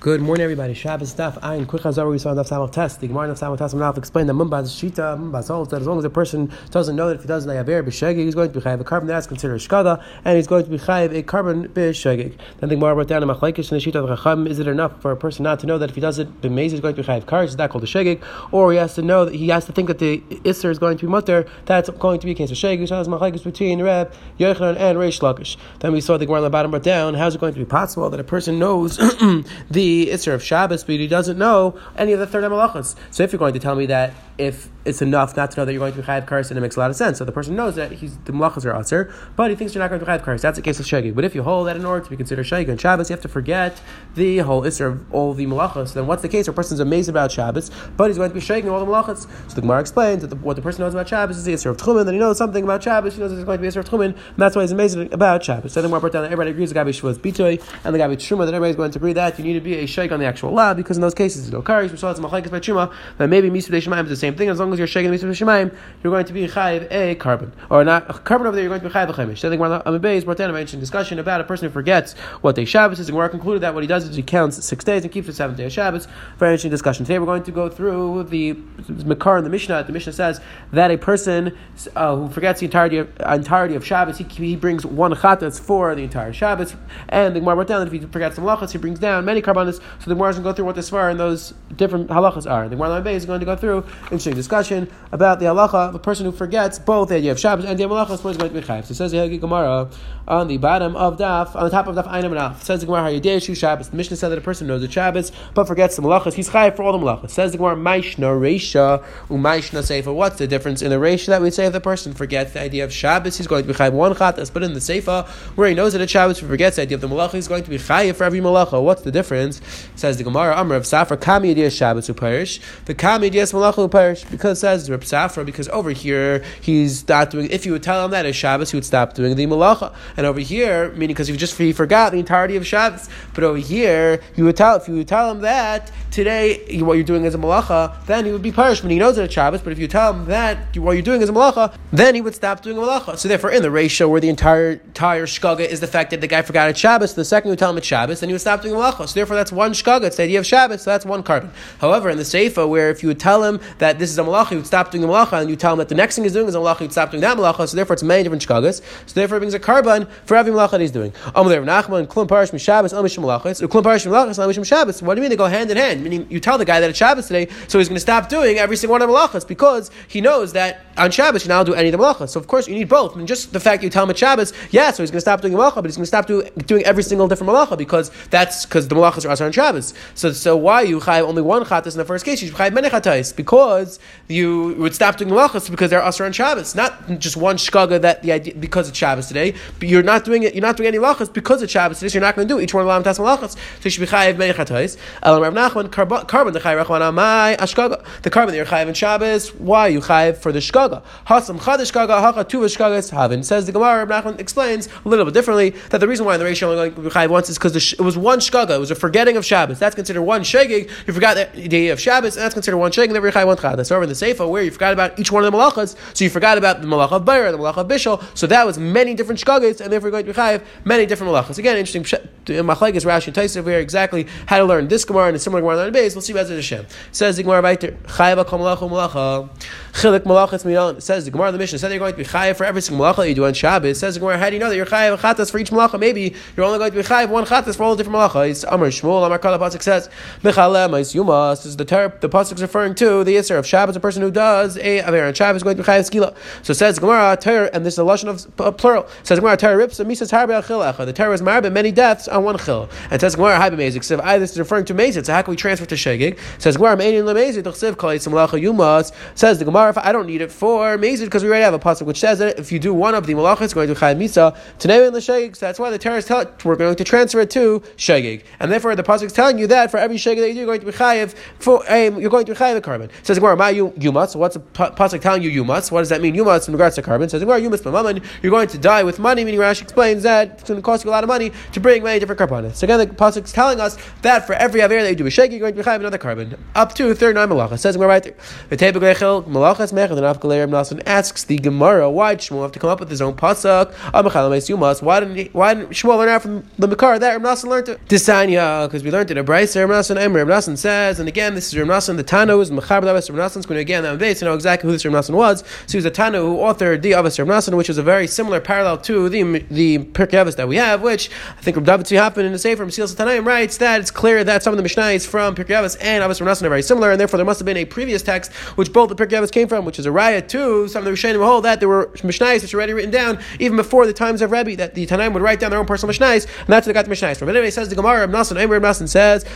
Good morning, everybody. Shabbos Daf Ayin Quick Hazar. We saw Daf Samach Tes. The Gemara Daf Samach Tes. Now explained that Mumbaz Shita Mumbaz holds that as long as a person doesn't know that if he does Layaber b'shegig, he's going to be chayiv a korban. That's considered a shkada, and he's going to be chayiv a korban b'shegig. Then the Gemara wrote down in Machlekes in the Shita of Chacham: Is it enough for a person not to know that if he does it b'meiz, he's going to be chayiv korban? Is that called a shegig? Or he has to know that he has to think that the isser is going to be mutter. That's going to be a case of shegig. So that's between Reb Yochanan and Reish Lakish. Then we saw the Gemara on the bottom wrote down: How is it going to be possible that a person knows the isser of Shabbos? But he doesn't know any of the third malachas. So if you're going to tell me that if it's enough not to know that you're going to be chayav kares, and it makes a lot of sense. So the person knows that he's the malachas are aser, but he thinks you're not going to be chayav kares. That's the case of shegi. But if you hold that in order to be considered shegi and Shabbos, you have to forget the whole isser of all the malachas. Then what's the case? A person's amazed about Shabbos, but he's going to be shegi all the malachas. So the Gemara explains that the, what the person knows about Shabbos is the isser of tchumen. Then he knows something about Shabbos. He knows there's going to be isser of tchumen, and that's why he's amazed about Shabbos. So then Gemara brought down that everybody agrees the gabi shvuz bitoy and the gabi truma that everybody's going to agree that you need to be a shegi on the actual law because in those cases it's no kares. We saw it's machlekes by truma that maybe misud is the same thing as long as you're shaking misud Shemaim, you're going to be chayiv a korban. Or not a korban over there, you're going to be chayiv a. I think Amabez brought down a mentioned discussion about a person who forgets what day Shabbos is, and we're concluded that what he does is he counts six days and keeps the seventh day of Shabbos. Very interesting discussion. Today we're going to go through the Makar in the Mishnah. The Mishnah says that a person uh, who forgets the entirety of, entirety of Shabbos, he, he brings one chatas for the entire Shabbos. And the Gemara brought down that if he forgets some halachas, he brings down many korbanos. So the Gemara is going to go through what the svar and those different halachas are. The Gemara is going to go through interesting discussion about the halacha, the person who forgets both the idea of Shabbos and the Malachas is going to be chayiv. So it says the Gemara on the bottom of Daf, on the top of Daf Einam and Alf. Says the Gemara, Hayadeshu Shabbos. The Mishnah said that a person knows the Shabbos but forgets the Malachas. He's chayiv for all the Malachas. Says the Gemara, Maishna Reisha Umaishna Seifa. What's the difference in the Reisha that we say if the person forgets the idea of Shabbos, he's going to be chayiv one chatas, but in the Seifa, where he knows that it's Shabbos, he forgets the idea of the Malacha, he's going to be chayiv for every Malacha. What's the difference? Says the Gemara, Amr of Safra, Kami idea Shabbos perish. The Kami Malacha who perish. Because says Reb Safra, because over here he's not doing. If you would tell him that it's Shabbos, he would stop doing the malacha. And over here, meaning because he just he forgot the entirety of Shabbos. But over here, you would tell if you would tell him that today what you're doing is a malacha, then he would be punished when he knows that it's Shabbos. But if you tell him that what you're doing is a malacha, then he would stop doing a malacha. So therefore, in the ratio where the entire entire shkaga is the fact that the guy forgot it's Shabbos, the second you tell him it's Shabbos, then he would stop doing malacha. So therefore, that's one shkaga. It's the idea of Shabbos. So that's one korban. However, in the seifa, where if you would tell him that this is a malacha, he would stop doing the malacha, and you tell him that the next thing he's doing is a malacha, he'd stop doing that malacha. So therefore, it's many different shkagas. So therefore, it brings a korban for every malacha that he's doing. Amalei Amishim Malachas, Shabbos. What do you mean they go hand in hand? Meaning you tell the guy that it's Shabbos today, so he's going to stop doing every single one of the malachas because he knows that on Shabbos you now do any of the malachas. So of course you need both. And just the fact you tell him it's Shabbos, yeah, so he's going to stop doing malacha, but he's going to stop do, doing every single different malacha because that's because the malachas are also on Shabbos. So so why you chayiv only one chatas in the first case? You should chayiv many chatas because you would stop doing malachas because they're also on Shabbos, not just one shkaga that the idea because it's Shabbos today. But you're not doing it. You're not doing any malachas because it's Shabbos. So you're not going to do each one of the lam malachas. So you should be chayiv many chatas. Elam Rav Nachman korban the chayiv rachman amai ashkaga the korban that you're chayiv in Shabbos. Why you chayiv for the shkaga? Hasam chadash shkaga hacha tu shkagas havin. Says the Gemara. Rav Nachman explains a little bit differently that the reason why the ratio only going to be chayiv once is because it was one shkaga. It was a forgetting of Shabbos. That's considered one shegig. You forgot the day of Shabbos, and that's considered one shegig. Then you're chayiv one chadas. Over in the Seifa, where you forgot about each one of the malachas, so you forgot about the malach of Bayr, the malach of Bishul. So that was many different shkagas, and therefore going to be chayiv many different malachas. Again, interesting. Machlek is Rashi and Taisif here exactly how to learn this Gemara and a similar Gemara on the base. We'll see about Hashem. Says the Gemara Baiter chayiv kol malacha malacha chilik malachas midan. Says the Gemara the mission said you're going to be chayiv for every single malacha you do on Shabbos. Says the Gemara, how do you know that you're chayiv chatas for each malacha? Maybe you're only going to be chayiv one chatas for all the different malachas. Amar Shmuel Amar Kala Pasuk says mechalem is yumas. This is the ter- the pasuk referring to the Isser of Shabbos. A person who does a aver on Shabbos is going to be chayiv skila. So says the Gemara ter, and this is a lashon of uh, plural. Says the Gemara ter rips misas harbe achil The ter is marbe many deaths on one chil. And says Gemara habi mezik. So I this is referring to mezit. So how can we transfer to shegig? Says Gemara meinin lemezit d'chsev kol yitzim malacha yumas. Says the Gemara, I don't need it for mezit because we already have a pasuk which says that if you do one of the malachas, it's going to chayiv misa today in the. So that's why the ter is tell, we're going to transfer it to shegig. And therefore the pasuk is telling you that for every shegig that you do, you're going to be chayiv for um, you're going to be chayiv a korban. Says Gemara, my yumas. What's the pasuk telling you yumas? What does that mean yumas in regards to korban? Says Gemara, yumas b'mammon. You're going to die with money. Meaning Rashi explains that it's going to cost you a lot of money to bring many different carbonates. So again, the pasuk is telling us that for every aver that you do a shegig, you're going to be chayiv another korban. Up to 39 malacha. Says we're right there. The table Glechel, malachas mechad, and Afgaler Nasan asks the Gemara, why Shmuel have to come up with his own pasuk? Why didn't, he, why didn't Shmuel learn out from the Makar that Reb Nasan learned it? Disanya, because we learned it. A Bryce, Reb Nasan, and Reb Nasan says, and again, this is Reb Nasan, the Tano is Mechaber Levis Reb Nasan's going to again, that base to know exactly who this Reb Nasan was. So he was a Tano who authored the Avos Reb Nasan, which is a very similar parallel to the the Pirkei Avos that we have, which I think Reb David happened in the Sefer from Seals Tanaim writes that it's clear that some of the Mishnahs from Pirkei and Avos Nasan are very similar, and therefore there must have been a previous text which both the Pirkei came from, which is a riot to some of the Rishonim hold that there were Mishnahs which were already written down even before the times of Rebbe, that the Tanaim would write down their own personal Mishnahs, and that's what they got the Mishnahs from. But Anyway, says the Gemara, Reb Nasan, Reb Nasan says. A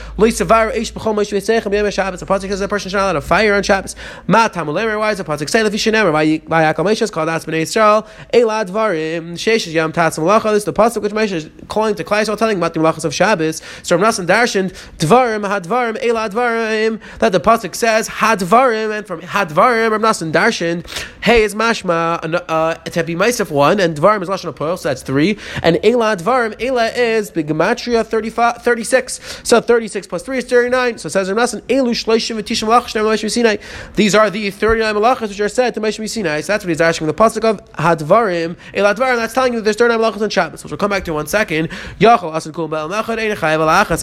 pasuk says a person should not allowed to fire on Shabbos. Ma Tamulemer. Is a pasuk say Lefi Shenemer? Vayakal Moshe is called As Bnei Yisrael. Elad Varim. Sheish Yam Tats Malacha. This is the pasuk which Moshe is calling to Klai Yisrael, telling about the Malachas of Shabbos. So Reb Nasan darshan Dvarim Hadvarim Elad Varim. That the pasuk says Hadvarim, and from Hadvarim Reb Nasan darshan. Hey is mashma to be Maisif one, and Dvarim is Lashon Apoel, so that's three. And Elad Dvarim, Ela is the Gematria 36. So 36 plus 3 is 39. So it says Reb Nasan Elu Shloishim V'Tishim Malachas Sinai. These are the 39 malachas which are said to Moshe Sinai. So that's what he's asking the pasuk of Hadvarim. Eladvarim. That's telling you that there's 39 malachas on Shabbos, which we'll come back to in one second. Yachol.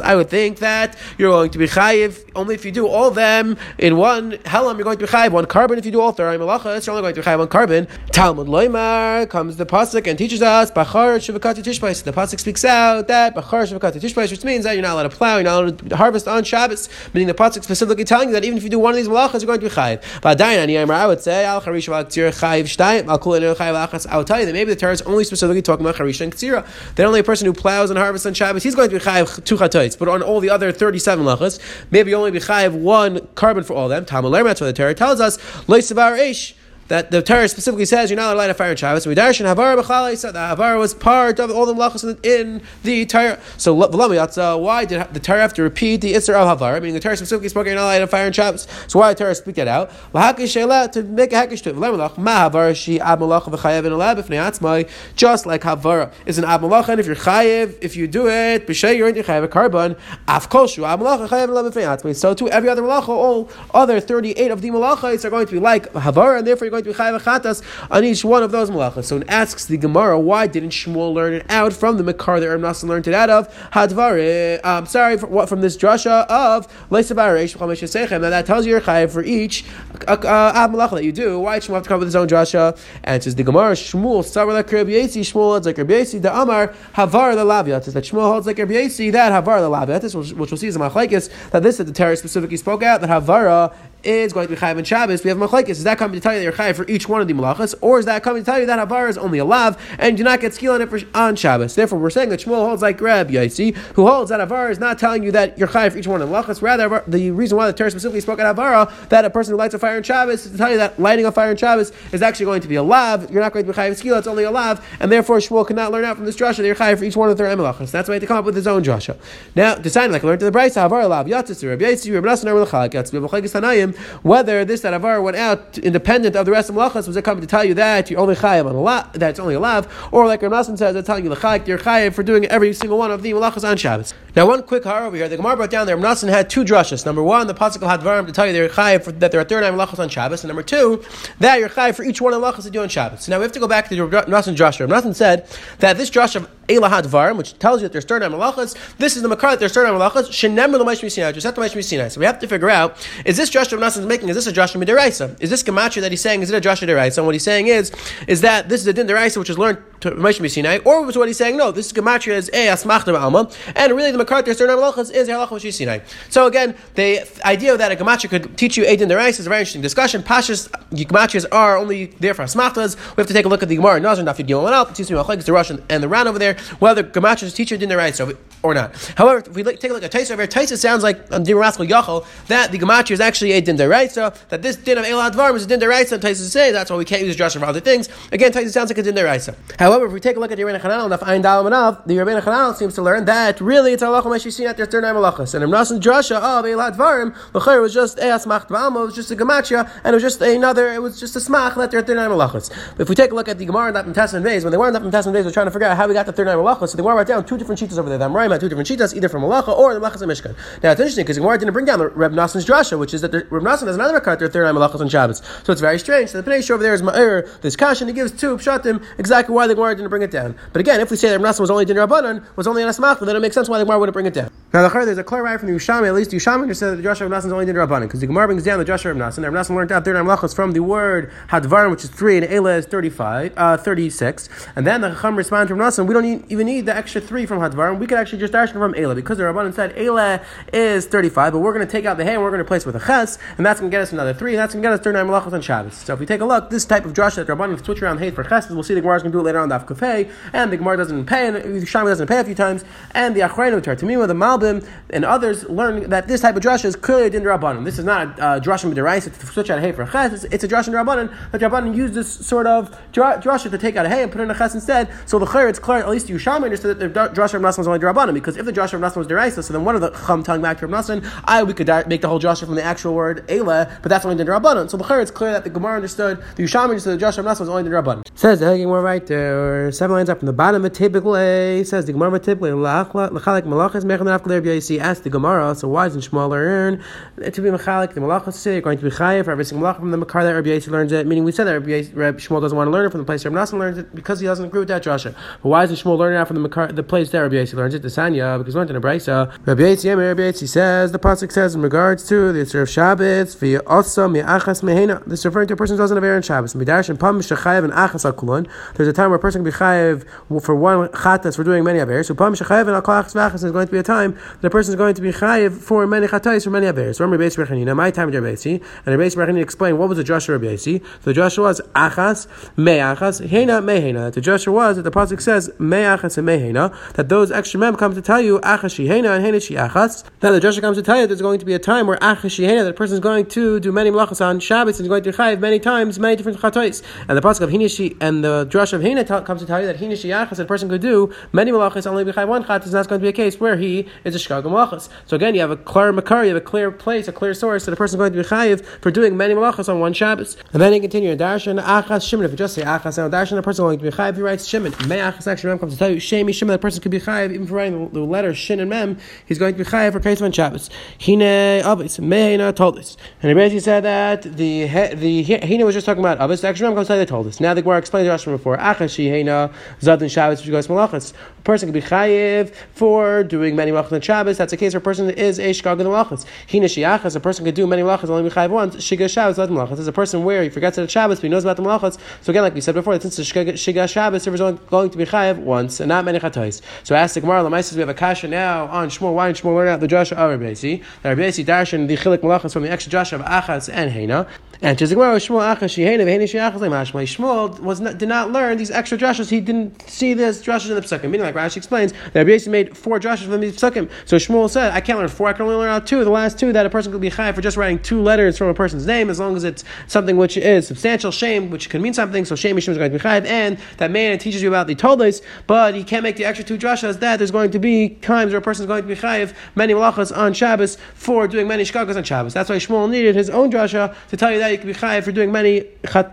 I would think that you're going to be chayiv only if you do all them in one helam. You're going to be chayiv one korban. If you do all 39 malachas, you're only going to be chayiv one korban. Talmud Loimar comes the pasuk and teaches us Bachar Shivakati Tishbais. The pasuk speaks out that Bachar Shivakati Tishbais, which means that you're not allowed to plow, you're not allowed to harvest on Shabbos. Meaning the pasuk specifically telling you that even if you do one of these malachas, you're going to be chayiv. But I would say Al Charish Chayiv Shtayim Al Kul Chayiv. I would tell you that maybe the Torah is only specifically talking about Charish and Ktsira. That only a person who plows and harvests on Shabbos, he's going to be Chayiv two Chatois. But on all the other thirty-seven malachas, maybe only be Chayiv one korban for all them. Tamaler, that's what the Torah tells us. Loisavar Eish that the Torah specifically says you're not allowed to light a fire in Shabbos. We darshan havara b'chalei said the havara was part of all the malachas in the Torah. So why did the Torah have to repeat the Isser of havara? Meaning the Torah specifically spoke you're not allowed to fire in Shabbos. So why did the Torah speak that out? to make a hakish to it. Just like havara is an ab malacha, and if you're chayev, if you do it, b'shay you're into chayev a korban. Af koshu ab malacha chayev. So to every other malacha, all other thirty-eight of the malachas are going to be like havara, and therefore you're going going be chayav chatas on each one of those malachas. So it asks the Gemara, why didn't Shmuel learn it out from the Makar that Reb Nassan learned it out of? Hadvar, I'm sorry, for, what, from this drasha of Now that tells you you're chayav for each uh, uh, malacha that you do. Why Shmuel have to come with his own drasha? And it says the Gemara, Shmuel, Savar like Rabbi Shmuel holds like Rabbi the Amar, Havar the Laviat. That Shmuel holds like Rabbi that Havar the Laviat, which we'll see is a machlaikis, that this that the Torah specifically spoke out, that Havara is going to be chayiv in Shabbos. We have machlekes. Is that coming to tell you that you're chayiv for each one of the malachas, or is that coming to tell you that havar is only a lav and you do not get skill on it for, on Shabbos? Therefore, we're saying that Shmuel holds like Reb Yossi, who holds that havar is not telling you that you're chayiv for each one of the malachas. Rather, the reason why the Torah specifically spoke at havara that a person who lights a fire in Shabbos is to tell you that lighting a fire in Shabbos is actually going to be a lav. You're not going to be chayiv skill. It's only a lav, and therefore Shmuel cannot learn out from this drasha that you're chayiv for each one of their malachas. That's why he had to come up with his own drasha. Now, deciding like I learned to the Brisa havar lav yatzis Reb Yossi Reb Nasan Reb Whether this that avar went out independent of the rest of malachas was it coming to tell you that you're only chayav on a lot, that it's only a lav, or like Nassim says, it's telling you l'chayik you're chayav for doing every single one of the malachas on Shabbos. Now, one quick har over here. The Gemara brought down there. Nassim had two drushes. Number one, the pasuk had dvarim to tell you that they're chayav that there are thirty nine malachas on Shabbos, and number two, that you're chayav for each one of the malachas you do on Shabbos. So now we have to go back to the Nassim drush. Rav said that this drush of Elahad which tells you that there's 39 malachas. This is the makar that there's 39 malachas. Shenem l'maish Sinai, just at the Sinai. So we have to figure out: is this drasha Nassim making? Is this a drasha midiraisa? Is this gematria that he's saying? Is it a drasha deraisa? And what he's saying is, is that this is a din deraisa which is learned to Moshe Sinai, or was what he's saying? No, this is gematria is a asmachta eh, alma, and really the makar there's 39 malachas is halacha Moshe Sinai. So again, the idea that a gematria could teach you a din deraisa is a very interesting discussion. Pashas gematrias are only there for asmachtas. We have to take a look at the Gemara Nazar Dafid Gimel and Al. To me the Russian and the Ran over there whether gematria teach teacher din deraisa or not. However, if we take a look at Taisa over here, Taisa sounds like on Dim Rascal Yachol that the gematria is actually a din deraisa. That this din of Elad is a din deraisa. And Taisa say that's why we can't use drasha for other things. Again, Taisa sounds like a din deraisa. However if we take a look at the Rabbeinu Chananel, the Ein Dalam enough, the Rabbeinu Chananel seems to learn that really it's Allah Meshishin at their third name Malachas. And Rav Drasha of Eilat Varim, L'chayr was just Eas Macht it was just a Gematria, and it was just another, it was just a Smach that their third name Malachas. But if we take a look at the Gemara in Dapim Tessin Days, when they weren't in Dapim Tessin Days, we're trying to figure out how we got the third name Malachas. So the Gemara wrote down two different sheets over there. The had two different sheets, either from Malacha or the Malachas and Mishkan. Now it's interesting because Gemara didn't bring down the Reb Nassan's Drasha, which is that the, Reb Nassan has another Makat, their third name Malachas on Shabbos. So it's very strange. So the Pnei over there is Ma'ir, this Kash, and he gives two Pshatim exactly why the Gemara didn't bring it down. But again, if we say that Reb Rav was only din Rabbanan, was only an Asmach, then it makes sense why the Gemara wouldn't bring it down. Now, the there's a clear right from the Yushami, at least Yushami said that the drasha of Nasan is only din Rabbanan, because the Gemara brings down the drasha of Nasan. Rav Nasan learned out there in Amlachos from the word Hadvarim, which is three, and Ela is 35, uh, 36. And then the Chacham responded to Nasan, we don't need, even need the extra three from Hadvarim, we could actually just dash from Ela, because the Rabbanan said Ela is 35, but we're going to take out the hay and we're going to replace it with a Ches, and that's going to get us another three, and that's going to get us 39 Malachos on Shabbos. So if we take a look, this type of drasha that Rabbanan switch around hay for Ches, we'll see the Gemara is going to do it later on the Afkafei, and the Gemara doesn't pay, and the Shami doesn't pay a few times, and the Achrayim, Tartamima, the And others learn that this type of drasha is clearly a din rabbanon. This is not a uh, drasha midarais to switch out a hay for a ches. It's, it's a drasha rabbanon. But rabbanon used this sort of drasha to take out a hay and put in a ches instead. So the chayr, it's clear. At least you Yusham understood that the drasha of Nassan was only rabbanon because if the drasha of Nassan was deraisa, so then one of the chum tongue back to I we could make the whole drasha from the actual word ela, but that's only din rabbanon. So the chayr, it's clear that the Gemara understood the Yusham understood the drasha of Nassan was only din rabbanon. Says the Gemara right there, seven lines up from the bottom of typical A says the Gemara typically lachalik malachas mechan after asked the Gemara. So why doesn't Shmuel learn to be mechalik the malachas say going to be chayiv for every single malacha from the makar that Rabbi Yossi learns it? Meaning we said that Rabbi, Rabbi Shmuel doesn't want to learn it from the place Rabbi Nassim learns it because he doesn't agree with that drasha. But why doesn't Shmuel learn it from the makar, the place that Rabbi Yossi learns it? The Sanya because went in a brisa. Rabbi Yossi, Rabbi Yossi says the pasuk says in regards to the Yisrael of Shabbos also mi'achas mehena. This is referring to a person who doesn't have Aaron Shabbos. Midash and pam shechayev and achas akulon. There's a time where a person can be chayev for one chatas for doing many averes. So pam shechayev and achas is going to be a time a person is going to be chayev for many chatais for many averes. So Rabbi Yossi Rechanina, my time of Rabbi and Rabbi Rechanina explained what was the drasha Rabbi. So the drasha was achas me'achas hena mehena. The drasha was that the pasuk says me'achas and mehena that those extra mem come to tell you achas shehena and hena achas. Now the drasha comes to tell you there's going to be a time where achas shehena that person is going to do many malachas on Shabbos and is going to chayev many times many different chatais. And the pasuk of hinashi and the drasha of hena comes to tell you that hinashi achas that person could do many malachas only be chayev one chat is not going to be a case where he is a shkag malachas. So again, you have a clear makar, you have a clear place, a clear source that a person is going to be chayiv for doing many malachas on one Shabbos. And then he continues, darshan achas shimon. If you just say achas now, darshan, the person is going to be chayiv. He writes shimon. May achas actually comes to tell you shemi shimon. The person could be chayiv even for writing the, the letter shin and mem. He's going to be chayiv for case on Shabbos. Hine avis mehina told us, and he basically said that the the hina was just talking about avis. Actually, comes to tell you they told us. Now the Gemara explained us from before. Achas shehina zad and Shabbos which goes malachas. A person can be chayiv for doing many malachas on Shabbos. That's a case where a person is a shkag in the malachas. Hina shiachas. A person could do many malachas only be chayiv once. Shiga Shabbos not malachas. There's a person where he forgets that Shabbos, but he knows about the malachas. So again, like we said before, since the shiga Shabbos, there was only going to be chayiv once and not many chatais. So ask the Gemara, says, we have a kasha now on Shmuel. Why did Shmuel learn out the drasha of Rabbi Rabbi darshan the chilik malachas from the extra drasha of Achaz and Hena. And to Gemara, Shmuel Achaz Shehena Vehena Sheachaz Lemashmai. Shmuel was not, did not learn these extra drashas. He didn't see this drashas in the psukim. Meaning, like Rashi explains, Rabbi Yossi made four drashas from these psukim. So Shmuel said, I can't learn four. I can only learn out two. The last two that a person could be high for just writing two letters from a person's name, as long as it's something which is substantial shame, which can mean something. So shame Mishum is going to be chayiv, and that man teaches you about the toldos, but he can't make the extra two drashas. That there's going to be times where a person is going to be chayiv many malachas on Shabbos for doing many shkagas on Shabbos. That's why Shmuel needed his own drasha to tell you that you could be chayiv for doing many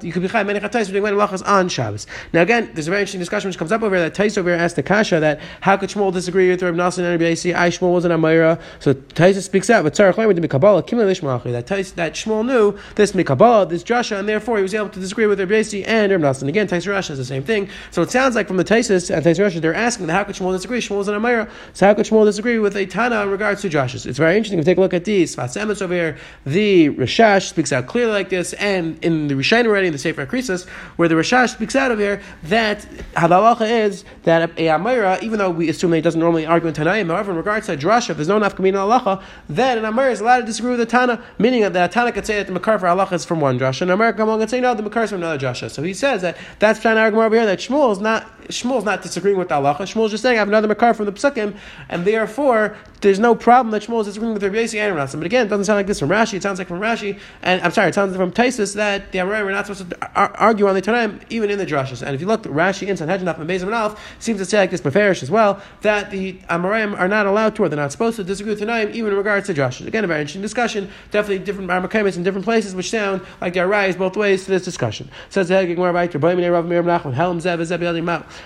you could be chayiv many chatais for doing many malachas on Shabbos. Now again, there's a very interesting discussion which comes up over here that Tais over here asked the kasha that how could Shmuel disagree with Reb Nassim and Rabbi? I Shmuel was an Amira, so Taisa speaks out. But Tzarech Lemer to be Kabbalah Kimel That Taisa, that Shmuel knew this Kabbalah, this drasha, and therefore he was able to disagree with Rabbi and Reb Nassim. Again, Tais Rashi is the same thing. So it sounds like from the Taisis and Tais Rashi they're asking how could Shmuel disagree? Shmuel was an Amira, so how could Shmuel disagree with a Tana in regards to drashas? It's very interesting. If you take a look at these Sfas over here, the Rashash speaks out clearly like this, and in the Rishain already in the Sefer Krisis, where the Rashash speaks out of here that Hadalacha is that a Amira, even though we assume that he doesn't normally argue in Tanaim, however, in regards to Drasha, if there's no nafkamina Alacha, then an Amira is allowed to disagree with the Tana, meaning that the Tana could say that the Makar for Alacha is from one Drasha, and Amir could say no, the Makar is from another Drasha. So he says that that's to argue over here that Shmuel is not Shmuel's not disagreeing with the halacha. Shmuel's just saying I have another makar from the psukim, and therefore there's no problem that Shmuel is disagreeing with Rabbi Yossi and Rashi. But again, it doesn't sound like this from Rashi. It sounds like from Rashi, and I'm sorry, it sounds from Taisus that the Amoraim are not supposed to argue on the Tanaim even in the drushes. And if you look, Rashi in Sanhedrin and and Alf seems to say like this Meferish as well that the Amoraim are not allowed to, or they're not supposed to disagree with Tanaim even in regards to drushes. Again, a very interesting discussion. Definitely different Armakaimis in different places, which sound like they arise both ways to this discussion. Says the Gemara right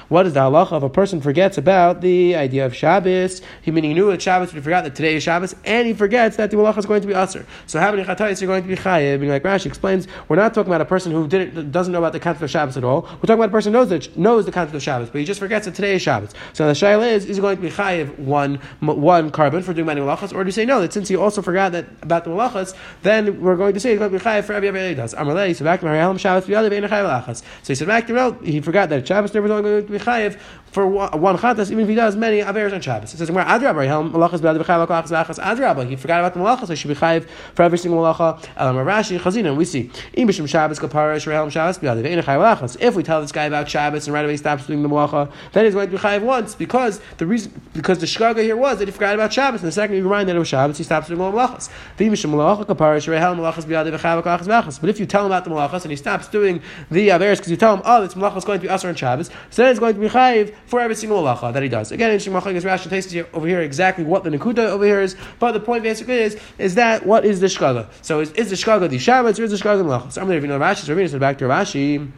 What is the halacha if a person forgets about the idea of Shabbos? He meaning he knew that Shabbos, but he forgot that today is Shabbos, and he forgets that the malacha is going to be aser. So how many chatayis are going to be chayiv? Being like Rashi explains, we're not talking about a person who didn't doesn't know about the concept of Shabbos at all. We're talking about a person who knows that knows the concept of Shabbos, but he just forgets that today is Shabbos. So the shaila is: is going to be chayiv one one korban for doing many malachas, or do you say no? That since he also forgot that about the malachas, then we're going to say he's going to be chayiv for every every does. Amalei so back to Shabbos so he said back to he forgot that Shabbos never was going to be chayiv for one chatas, even if he does many averes on Shabbos. It says, "Where Adrabah, v'chayav malachas Adrabah." He forgot about the malachas, so he should be chayiv for every single malacha. Elam Rashi Chazina, we see Imishim Shabbos kapara Shrehelm Shabbos. If we tell this guy about Shabbos and right away he stops doing the malacha, then he's going to be chayiv once because the reason because the shkaga here was that he forgot about Shabbos, and the second he remind that it was Shabbos, he stops doing all malachas. Imishim malacha kapara Shrehelm malachas malachas. But if you tell him about the malachas and he stops doing the averes because you tell him, oh, this malacha is going to be asr on Shabbos, so he's going to be chayiv for every single malacha that he does. Again, interesting machlekes Rashi takes over here exactly what the nekuda over here is, but the point basically is is that what is the shkaga? So is, is the shkaga the Shabbos or is the shkaga the malacha? So I'm going to Rashi. So we're back to Rashi.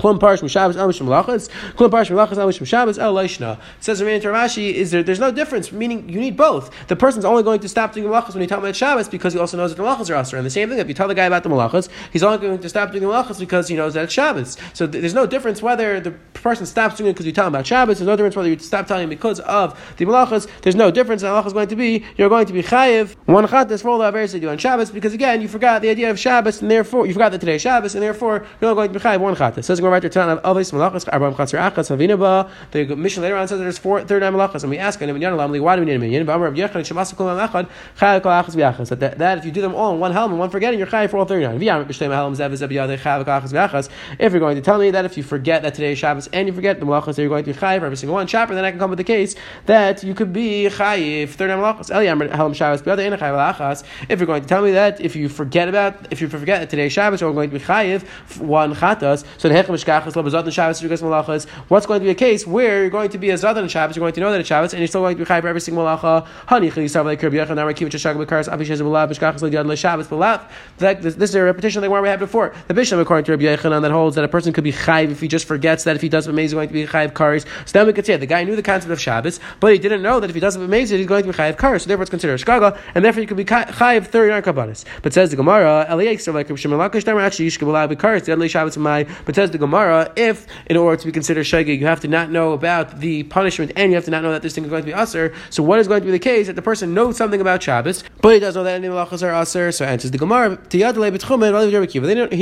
Klum Parsh Mishabas El Mishim Lachas, Klum Parsh Melachas El Mishim Shabbos El Leishna. Says Ramin Rashi, is there? There's no difference. Meaning you need both. The person's only going to stop doing malachas when you talk about Shabbos because he also knows that the malachas are asr. And the same thing, if you tell the guy about the malachas, he's only going to stop doing the malachas because he knows that it's Shabbos. So th- there's no difference whether the person stops doing it because you tell him about Shabbos. There's no difference whether you stop telling him because of the malachas. There's no difference. The malachas is going to be you're going to be chayiv one chatas for all the that you do on Shabbos because again you forgot the idea of Shabbos and therefore you forgot that today Shabbos and therefore you're not going to be chayiv one chatas. Says we're right to tell malachas, arba'am chatzar achas, havina ba. The mission later on says there's four, 39 malachas, and we ask, and why do we need a Achas V'achas. That, that if you do them all in one helm and one forgetting, you're Chay for all 39. V'yam B'shtei Helm Zev Zev Yadei Kol Achas V'achas. If you're going to tell me that if you forget that today is Shabbos and you forget the malachas, that you're going to be Chay for every single one chapter, then I can come with the case that you could be Chay 39 malachas. Eliyam Helm Shabbos B'yadei Ein Chayal Achas. If you're going to tell me that if you forget about, if you forget that today is Shabbos, you're going to be Chay one chatas, so the What's going to be a case where you're going to be a Zadan Shabbos, you're going to know that it's Shabbos, and you're still going to be for every single malacha. Honey. This is a repetition like one we had before. The Bishop, according to Rabbi Yochanan, that holds that a person could be Chai if he just forgets that if he does what he's going to be of Karis. So then we could say the guy knew the concept of Shabbos, but he didn't know that if he does what he's going to be of Karis. So therefore it's considered a Shkaga, and therefore he could be of 39 Kabbanis. But says the Gemara, Lakish, actually you should be be Karis, the But says the Gemara, if in order to be considered Shagig, you have to not know about the punishment and you have to not know that this thing is going to be usher. So what is going to be the case that the person knows something about Shabbos, but he doesn't know that any malachas are usher? So answers the Gemara, he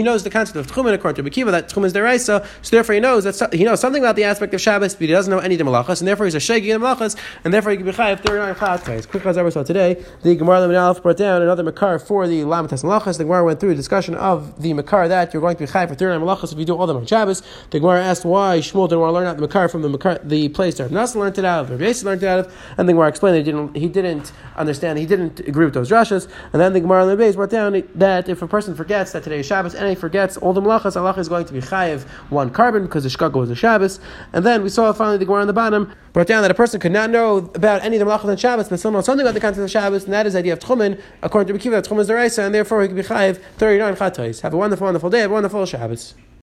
knows the concept of tchumen according to Bekiva, that tchumen is deraisa, so therefore he knows that he knows something about the aspect of Shabbos, but he doesn't know any of the malachas, and therefore he's a shegi in malachas, and therefore he can be chayav 39 chayav. Quick I saw today, the Gemara Lamid brought down another makar for the lamatas malachas. The Gemara went through a discussion of the makar that you're going to be chayav for 39 malachas if you do all the Shabbos. The Gemara asked why Shmuel didn't want to learn out the makar from the makar, the place there. Nas learned it out of, Rabbi learned it out of, and the Gemara explained that he didn't, he didn't understand, he didn't agree with those drashas, and then the Gemara on the base brought down that if a person forgets that today is Shabbos and he forgets all the malachas, Allah is going to be chayiv one korban because the shkago was a Shabbos, and then we saw finally the Gemara on the bottom brought down that a person could not know about any of the malachas on Shabbos, but still know something about the content of Shabbos, and that is the idea of tchumen, according to Bekiva, that tchumen is the Raisa, and therefore he could be chayiv 39 chatos. Have a wonderful, wonderful day, have a wonderful Shabbos.